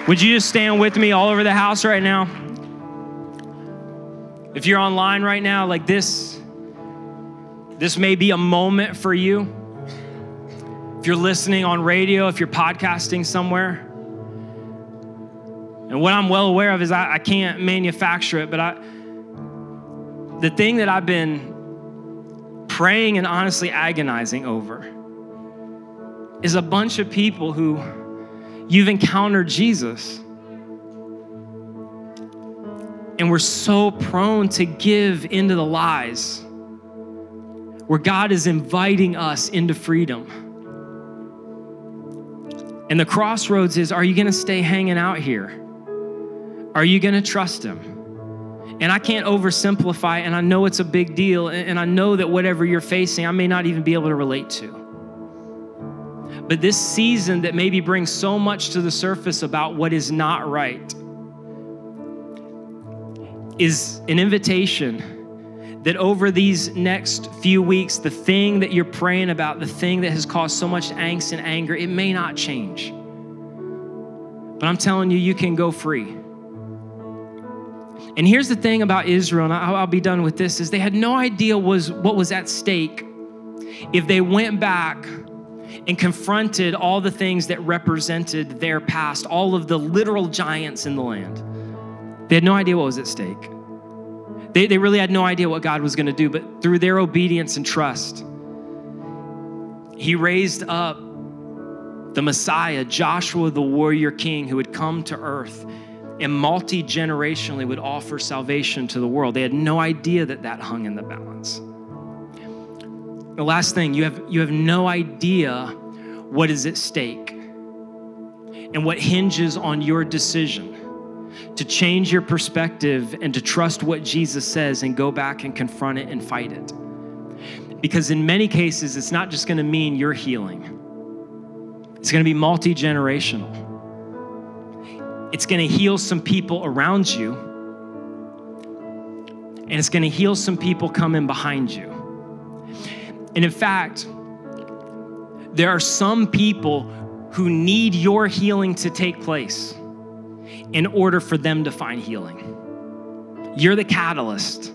Would you just stand with me all over the house right now? If you're online right now, like this, this may be a moment for you. If you're listening on radio, if you're podcasting somewhere, and what I'm well aware of is I, I can't manufacture it, but I, the thing that I've been praying and honestly agonizing over is a bunch of people who you've encountered Jesus. And we're so prone to give into the lies where God is inviting us into freedom. And the crossroads is are you going to stay hanging out here? Are you going to trust him? And I can't oversimplify, and I know it's a big deal, and I know that whatever you're facing, I may not even be able to relate to. But this season that maybe brings so much to the surface about what is not right is an invitation that over these next few weeks, the thing that you're praying about, the thing that has caused so much angst and anger, it may not change. But I'm telling you, you can go free. And here's the thing about Israel, and I'll, be done with this, is they had no idea was what was at stake if they went back and confronted all the things that represented their past, all of the literal giants in the land. They had no idea what was at stake. They, they really had no idea what God was going to do, but through their obedience and trust, He raised up the Messiah, Joshua, the warrior king, who had come to earth and multi generationally would offer salvation to the world. They had no idea that that hung in the balance. The last thing, you have, you have no idea what is at stake and what hinges on your decision to change your perspective and to trust what Jesus says and go back and confront it and fight it. Because in many cases, it's not just gonna mean your healing, it's gonna be multi generational. It's going to heal some people around you, and it's going to heal some people coming behind you. And in fact, there are some people who need your healing to take place in order for them to find healing. You're the catalyst,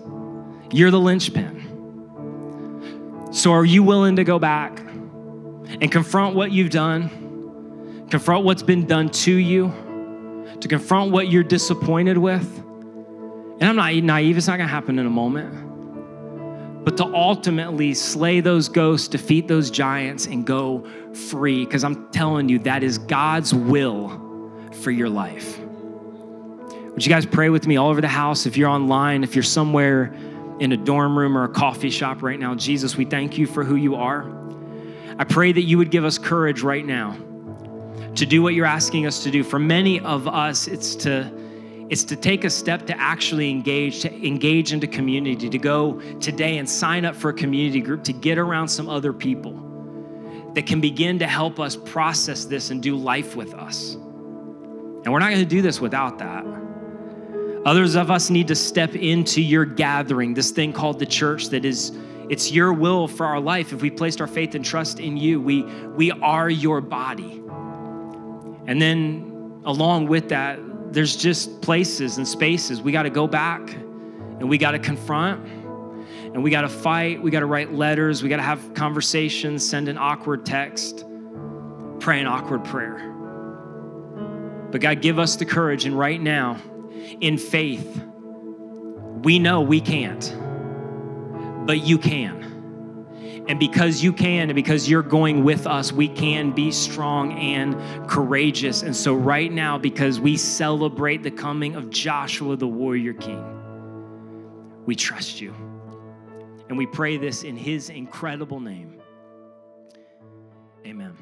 you're the linchpin. So, are you willing to go back and confront what you've done, confront what's been done to you? To confront what you're disappointed with. And I'm not naive, it's not gonna happen in a moment. But to ultimately slay those ghosts, defeat those giants, and go free, because I'm telling you, that is God's will for your life. Would you guys pray with me all over the house? If you're online, if you're somewhere in a dorm room or a coffee shop right now, Jesus, we thank you for who you are. I pray that you would give us courage right now to do what you're asking us to do. For many of us, it's to it's to take a step to actually engage, to engage into community, to go today and sign up for a community group, to get around some other people that can begin to help us process this and do life with us. And we're not going to do this without that. Others of us need to step into your gathering, this thing called the church that is it's your will for our life. If we placed our faith and trust in you, we we are your body. And then along with that, there's just places and spaces we got to go back and we got to confront and we got to fight. We got to write letters. We got to have conversations, send an awkward text, pray an awkward prayer. But God, give us the courage. And right now, in faith, we know we can't, but you can. And because you can, and because you're going with us, we can be strong and courageous. And so, right now, because we celebrate the coming of Joshua, the warrior king, we trust you. And we pray this in his incredible name. Amen.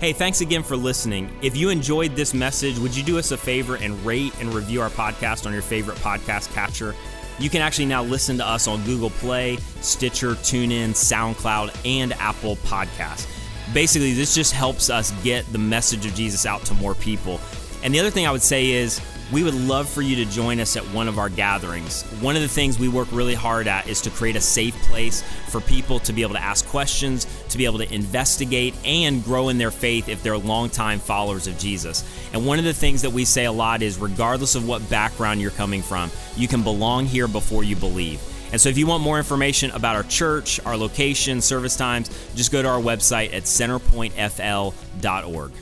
Hey, thanks again for listening. If you enjoyed this message, would you do us a favor and rate and review our podcast on your favorite podcast catcher? You can actually now listen to us on Google Play, Stitcher, TuneIn, SoundCloud, and Apple Podcasts. Basically, this just helps us get the message of Jesus out to more people. And the other thing I would say is we would love for you to join us at one of our gatherings. One of the things we work really hard at is to create a safe place for people to be able to ask questions, to be able to investigate, and grow in their faith if they're longtime followers of Jesus. And one of the things that we say a lot is regardless of what background you're coming from, you can belong here before you believe. And so, if you want more information about our church, our location, service times, just go to our website at centerpointfl.org.